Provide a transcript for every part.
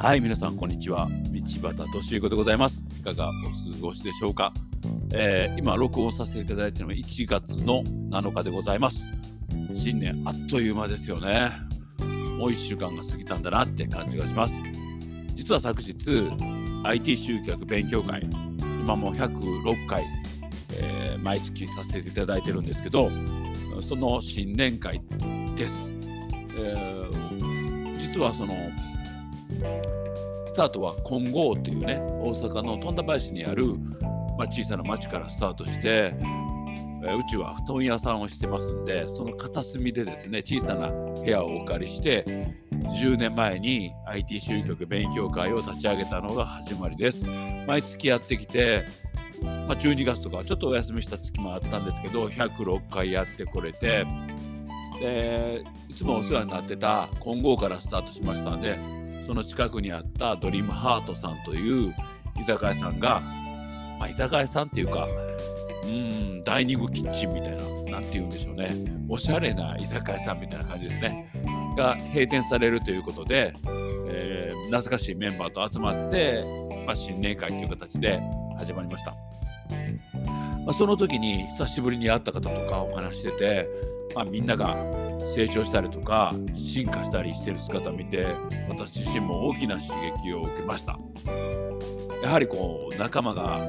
はい、皆さん、こんにちは。道端敏彦でございます。いかがお過ごしでしょうか、えー今、録音させていただいているのは1月の7日でございます。新年、あっという間ですよね。もう1週間が過ぎたんだなって感じがします。実は昨日、IT 集客勉強会、今も106回、えー毎月させていただいてるんですけど、その新年会です。えー実はその、スタートは金剛っていうね大阪の富田林にある、まあ、小さな町からスタートして、えーうちは布団屋さんをしてますんでその片隅でですね小さな部屋をお借りして10年前に IT 集客勉強会を立ち上げたのが始まりです。毎月やってきて、まあ、12月とかちょっとお休みした月もあったんですけど106回やってこれてでいつもお世話になってた金剛からスタートしましたのでその近くにあったドリームハートさんという居酒屋さんが、まあ、居酒屋さんっていうかうんダイニングキッチンみたいななんて言うんでしょうね。おしゃれな居酒屋さんみたいな感じですね。が閉店されるということで、えー懐かしいメンバーと集まって、まあ、新年会という形で始まりました、まあ、その時に久しぶりに会った方とかお話してて、まあ、みんなが成長したりとか進化したりしてる姿を見て私自身も大きな刺激を受けました。やはりこう仲間が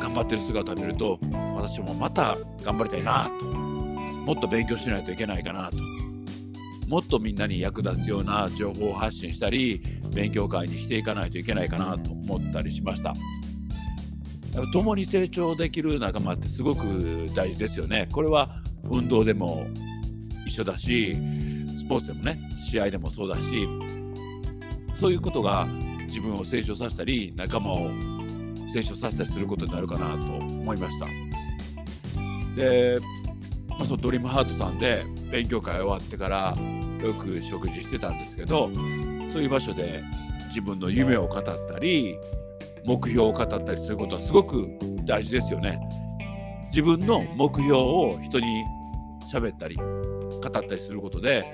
頑張ってる姿を見ると私もまた頑張りたいなと。もっと勉強しないといけないかなと。もっとみんなに役立つような情報を発信したり勉強会にしていかないといけないかなと思ったりしました。共に成長できる仲間ってすごく大事ですよね。これは運動でも一緒だしスポーツでもね試合でもそうだしそういうことが自分を成長させたり仲間を成長させたりすることになるかなと思いました。で、まあ、そのドリームハートさんで勉強会終わってからよく食事してたんですけどそういう場所で自分の夢を語ったり目標を語ったりすることはすごく大事ですよね。自分の目標を人に喋ったり語ったりすることで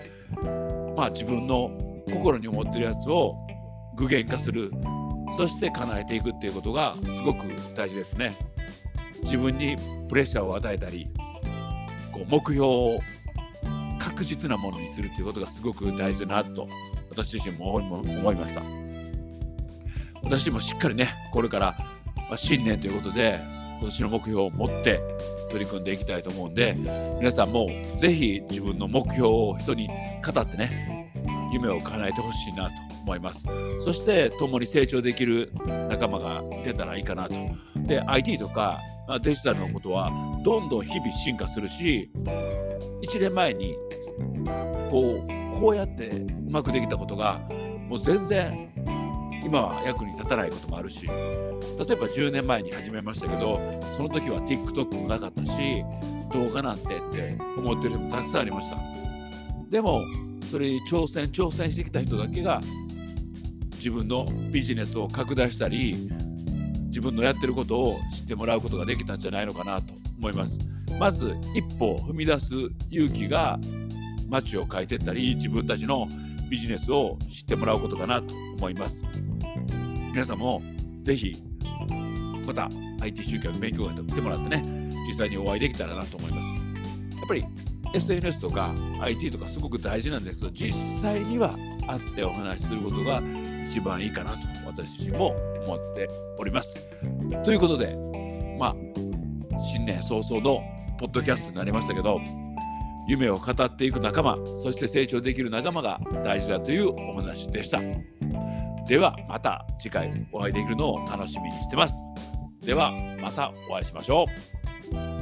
まあ自分の心に思ってるやつを具現化する。そして叶えていくっていうことがすごく大事ですね。自分にプレッシャーを与えたりこう目標を確実なものにするっていうことがすごく大事だなと私自身も思いました。私もしっかりねこれからま新年ということで今年の目標を持って取り組んでいきたいと思うんで皆さんもぜひ自分の目標を人に語ってね夢を叶えてほしいなと思います。そして共に成長できる仲間がいてたらいいかなと。で IT とかデジタルのことはどんどん日々進化するし1年前にこうこうやってうまくできたことがもう全然今は役に立たないこともあるし例えば10年前に始めましたけどその時は TikTok もなかったし動画なんてって思ってる人もたくさんありました。でもそれに挑戦挑戦してきた人だけが自分のビジネスを拡大したり自分のやってることを知ってもらうことができたんじゃないのかなと思います。まず一歩踏み出す勇気が街を変えていったり自分たちのビジネスを知ってもらうことかなと思います。皆さんもぜひまた IT 集客勉強会と来てもらってね実際にお会いできたらなと思います。やっぱり SNS とか IT とかすごく大事なんですけど実際には会ってお話しすることが一番いいかなと私自身も思っております。ということでまあ新年早々のポッドキャストになりましたけど夢を語っていく仲間そして成長できる仲間が大事だというお話でした。ではまた次回お会いできるのを楽しみにしてます。ではまたお会いしましょう。